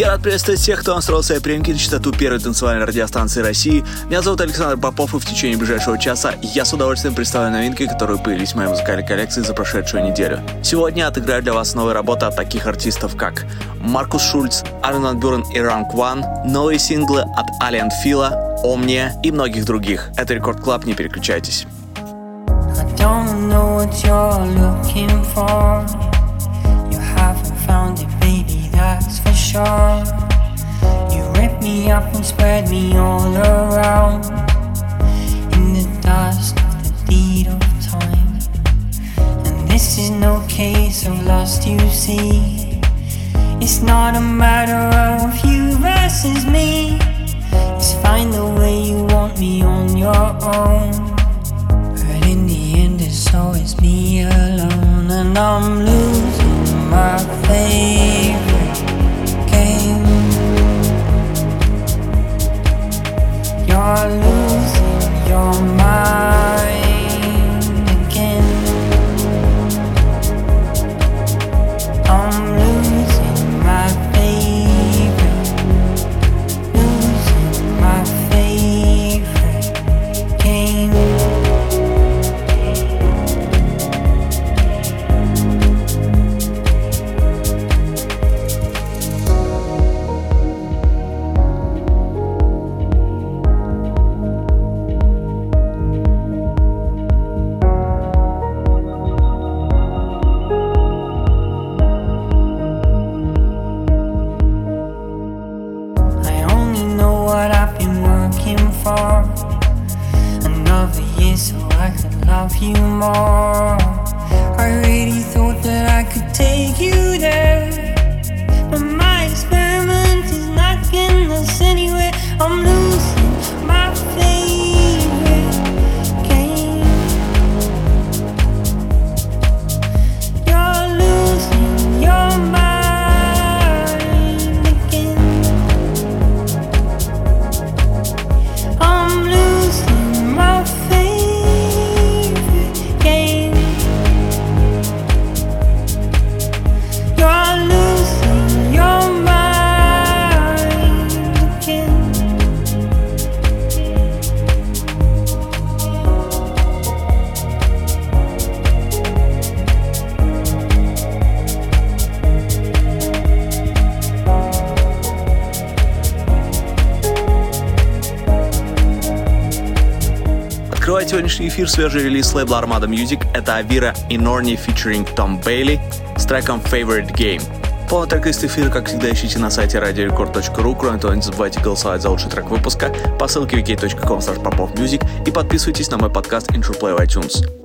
Я рад приветствовать всех, кто настроил свои приемки на частоту первой танцевальной радиостанции России. Меня зовут Александр Попов, и в течение ближайшего часа я с удовольствием представлю новинки, которые появились в моей музыкальной коллекции за прошедшую неделю. Сегодня отыграю для вас новые работы от таких артистов, как Markus Schulz, Armin van Buuren и Ранг Ван, новые синглы от Aly & Fila, Omnia и многих других. Это Record Club, не переключайтесь. That's for sure. You rip me up and spread me all around in the dust of the deed of time. And this is no case of lost, you see. It's not a matter of you versus me. It's find the way you want me on your own. But in the end, it's always me alone, and I'm losing my faith. You're losing your mind. Эфир свежий релиз лейбла Armada Music — это Авира и Норни featuring Tom Bailey с треком Favorite Game. Полный трек-лист эфира, как всегда, ищите на сайте radiorecord.ru. Кроме того, не забывайте голосовать за лучший трек выпуска по ссылке wiki.com popofmusic и подписывайтесь на мой подкаст Intro Play в iTunes.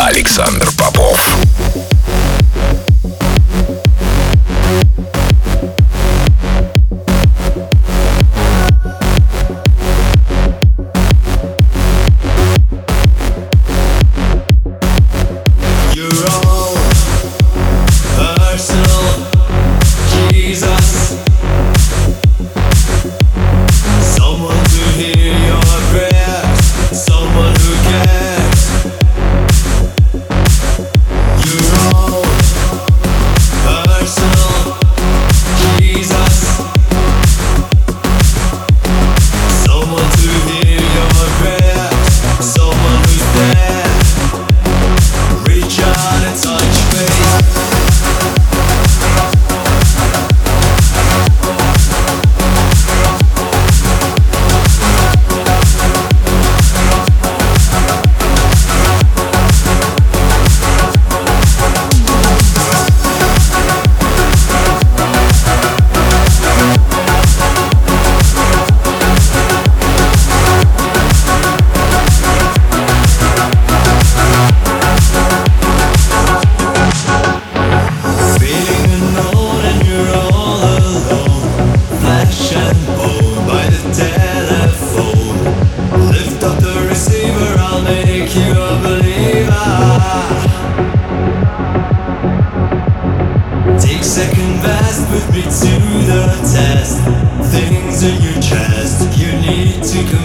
Александр Попов. things in your chest. You need to go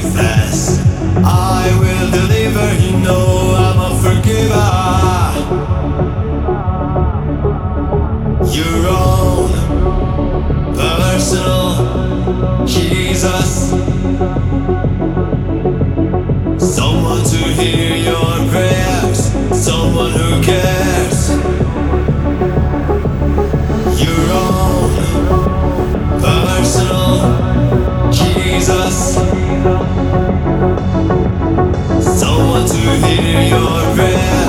hear your breath.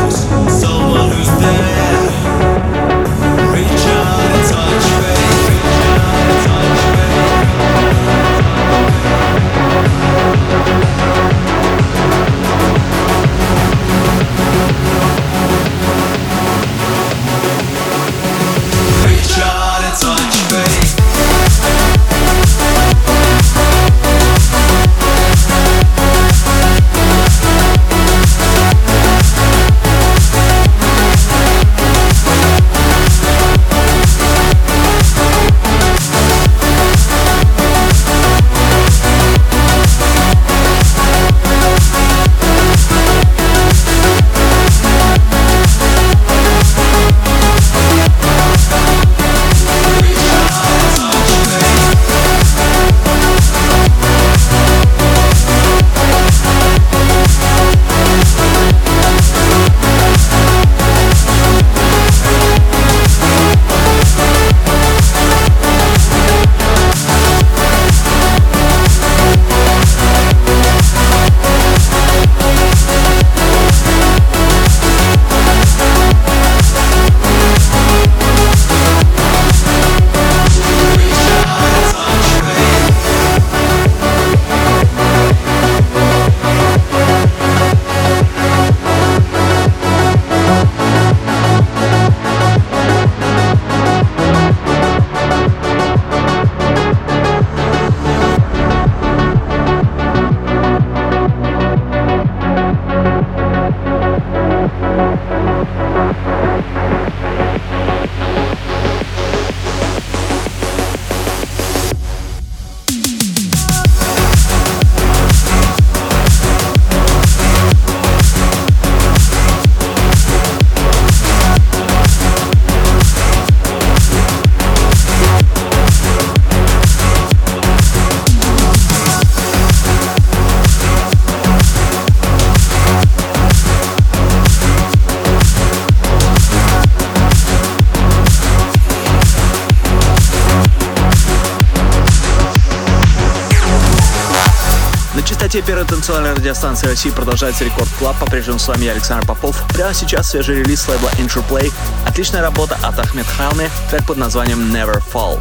Радиостанции России продолжается Record Club. По-прежнему с вами я, Александр Попов. Прямо сейчас свежий релиз лейбла Interplay. Отличная работа от Ahmed Helmy, трек под названием Never Fall.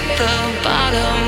at the bottom.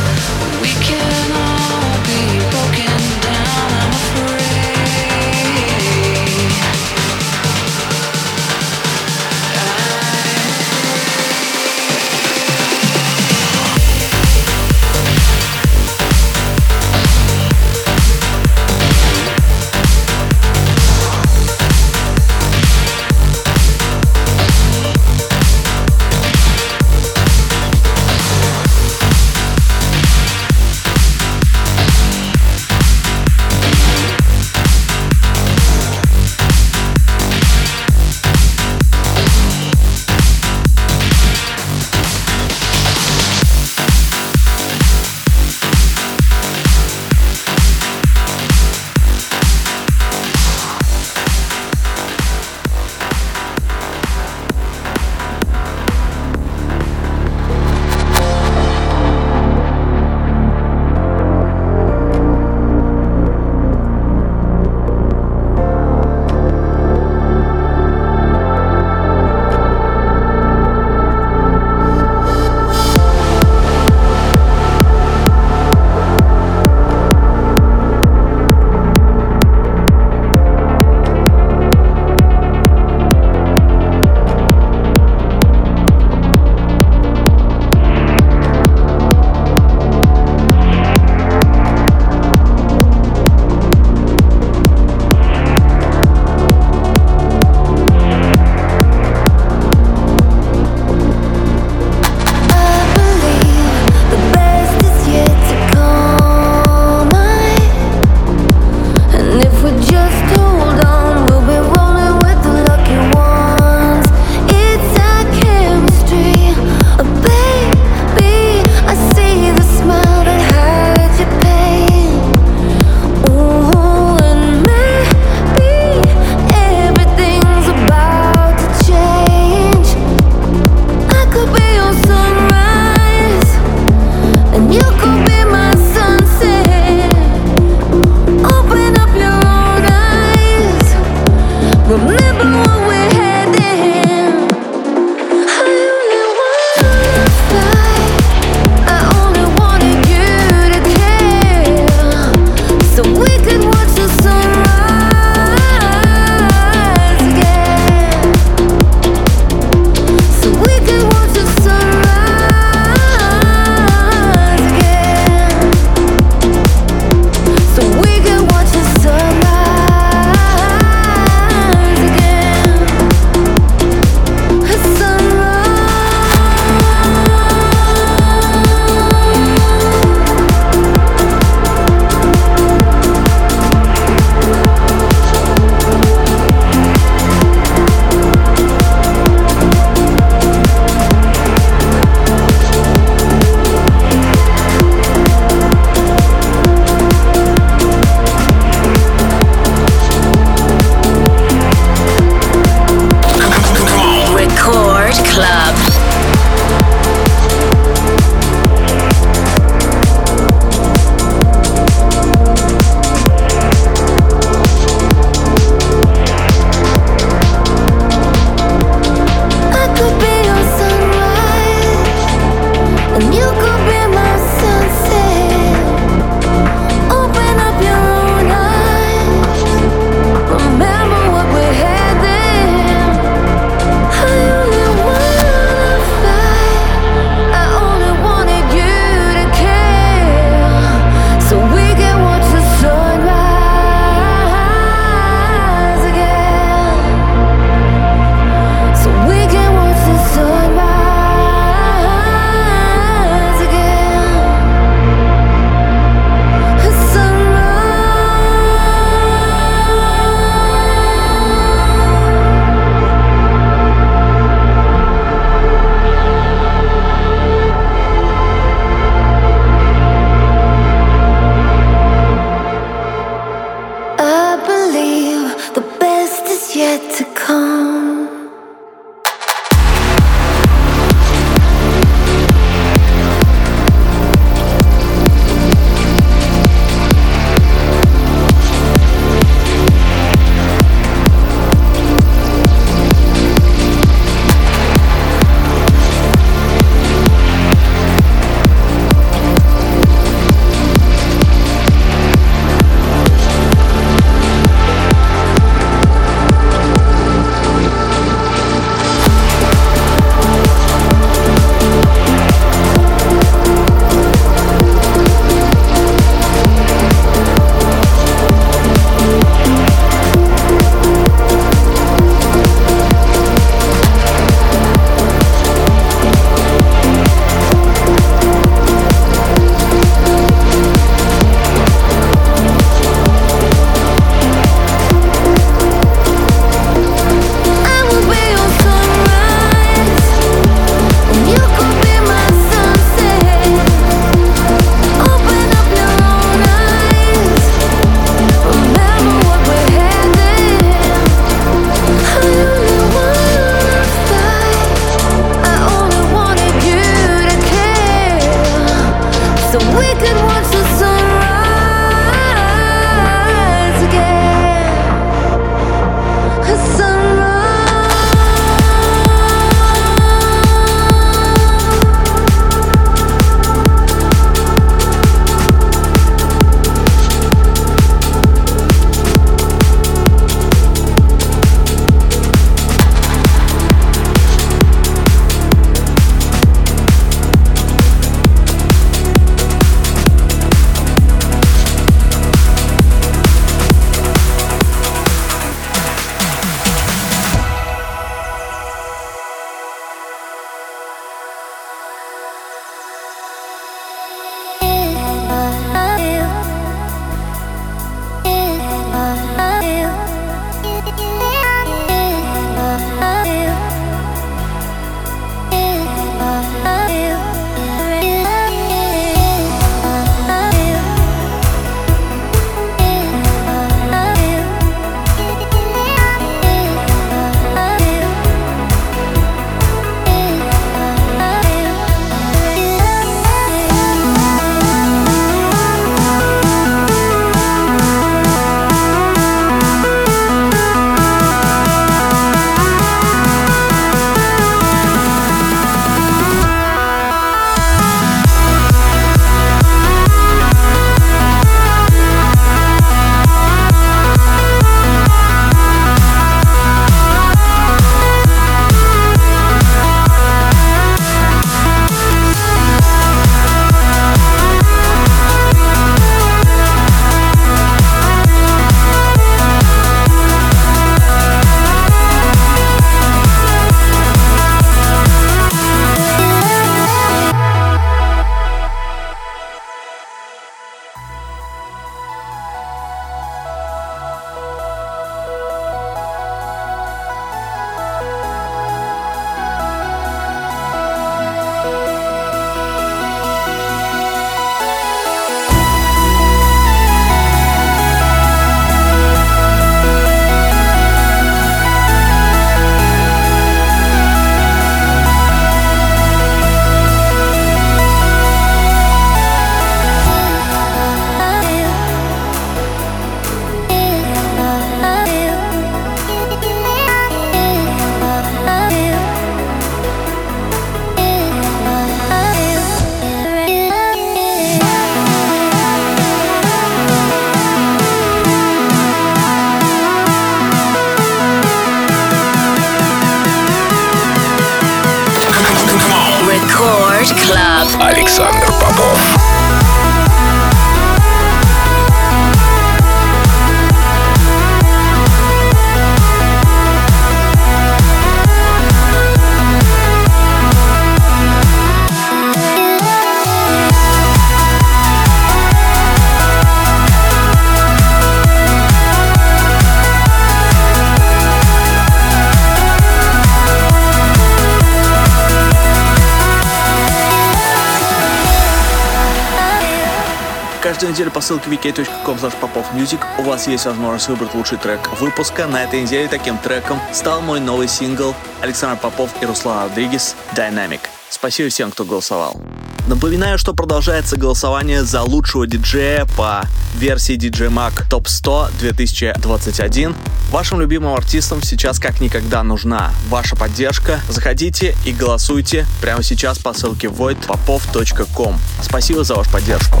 Каждую неделю по ссылке wiki.com popofmusic у вас есть возможность выбрать лучший трек выпуска. На этой неделе таким треком стал мой новый сингл Александр Попов и Руслан Родригес «Dynamic». Спасибо всем, кто голосовал. Напоминаю, что продолжается голосование за лучшего диджея по версии DJ Mag Top 100 2021. Вашим любимым артистам сейчас как никогда нужна ваша поддержка. Заходите и голосуйте прямо сейчас по ссылке voidpopov.com. Спасибо за вашу поддержку.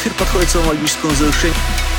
Эфир подходит к своему логическому завершению.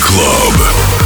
Club.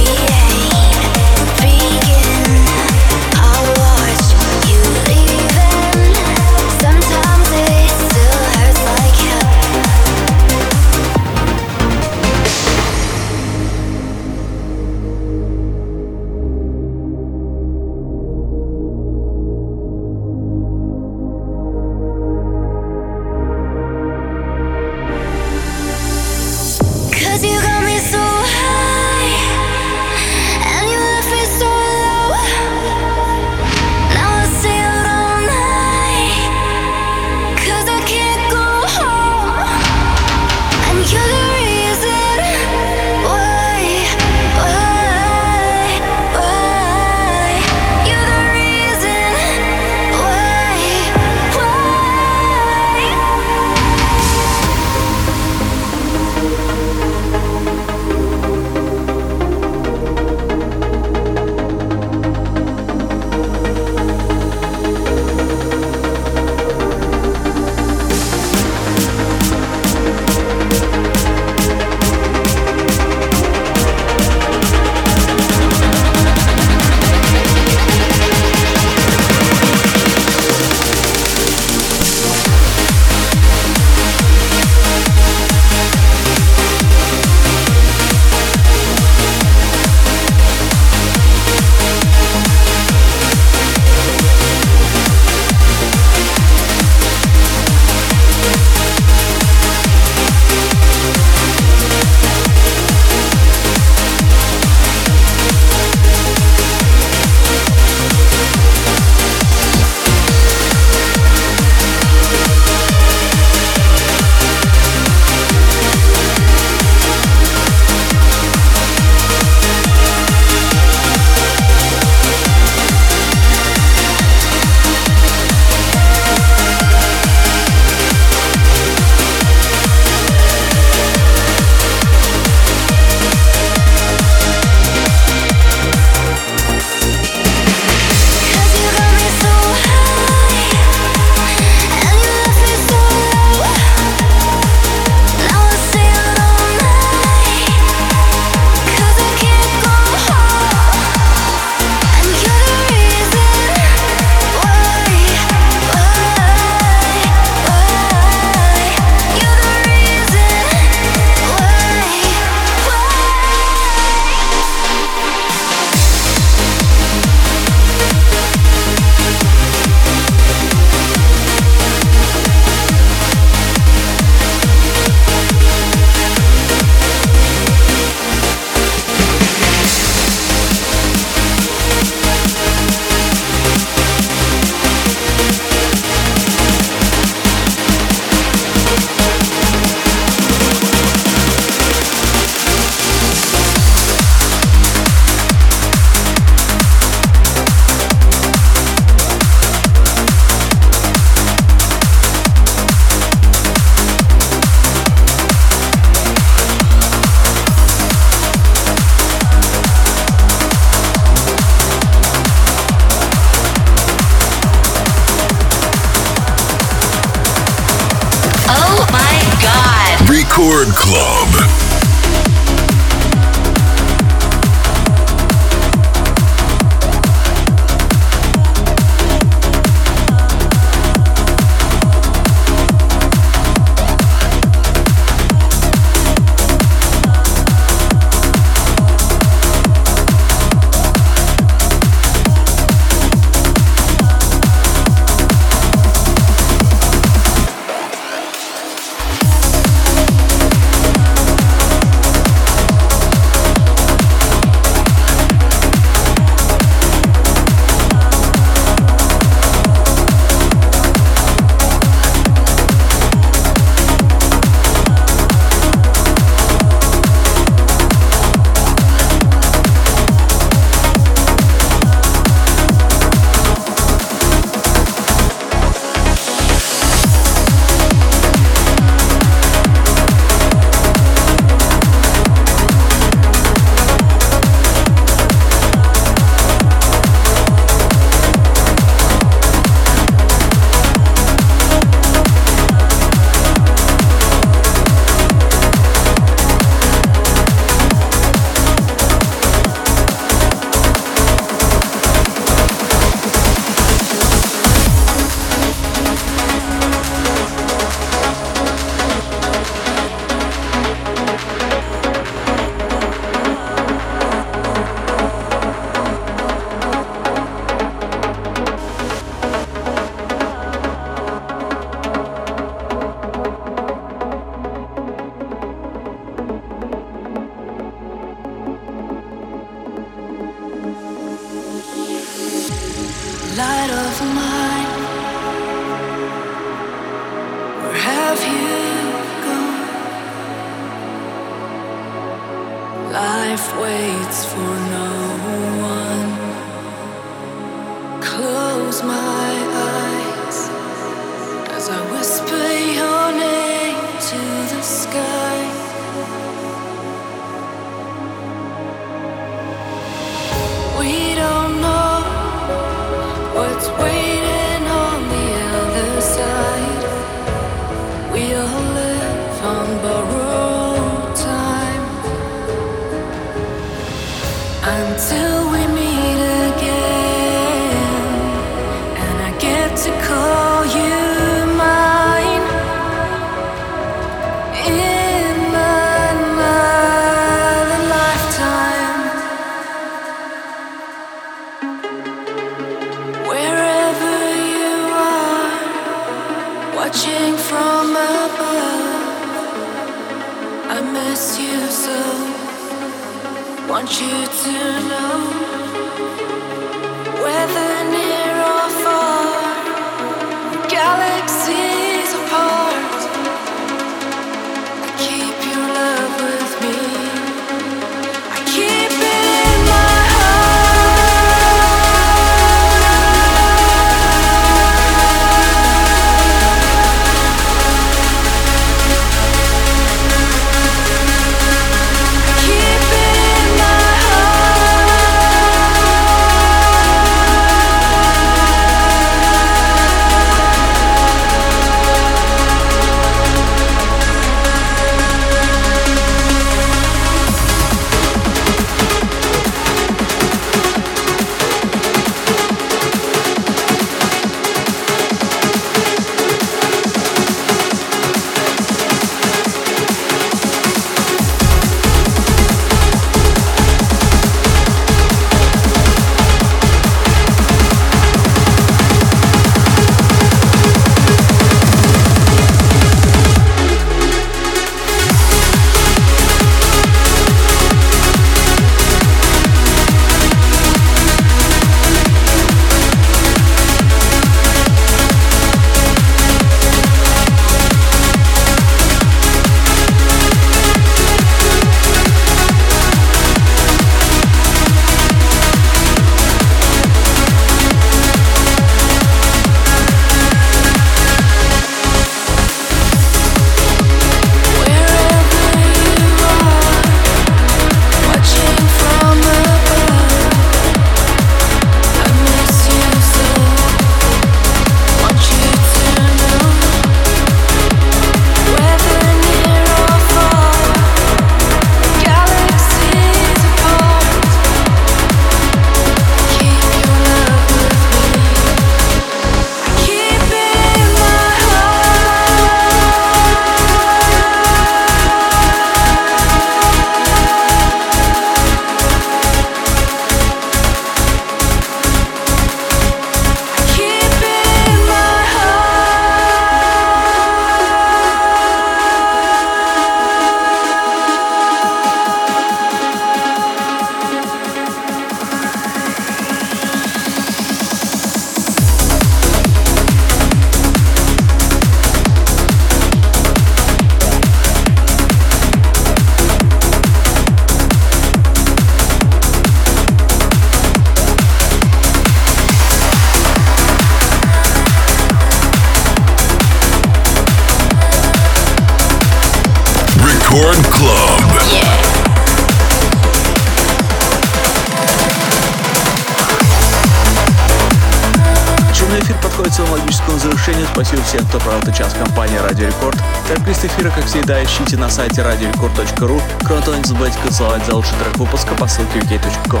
Всегда, ищите на сайте radiorecord.ru. Кроме того, не забывайте голосовать за лучший трек выпуска по ссылке wiki.com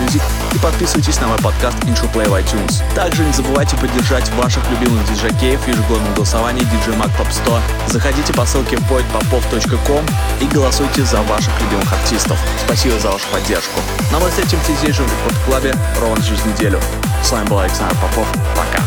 Music и подписывайтесь на мой подкаст Intro Play в iTunes. Также не забывайте поддержать ваших любимых диджакеев в ежегодном голосовании DJ Mag Top 100. Заходите по ссылке voidpopov.com и голосуйте за ваших любимых артистов. Спасибо за вашу поддержку. Ну а мы встретимся здесь же в Рекорд Клабе ровно через неделю. С вами был Александр Попов. Пока.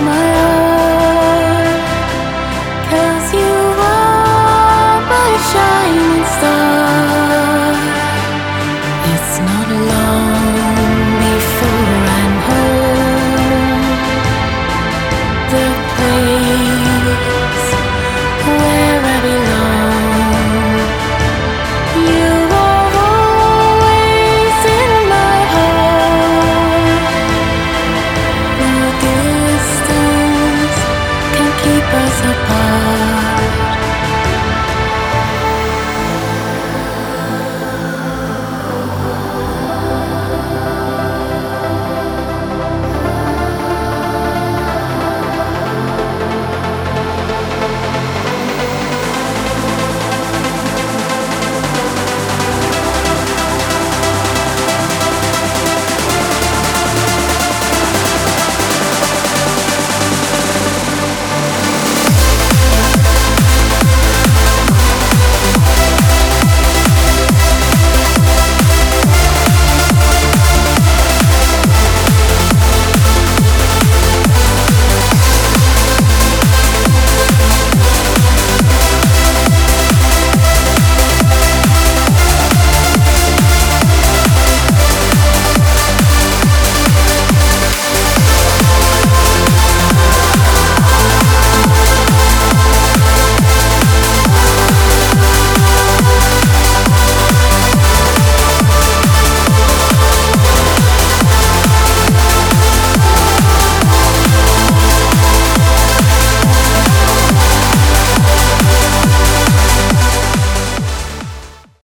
my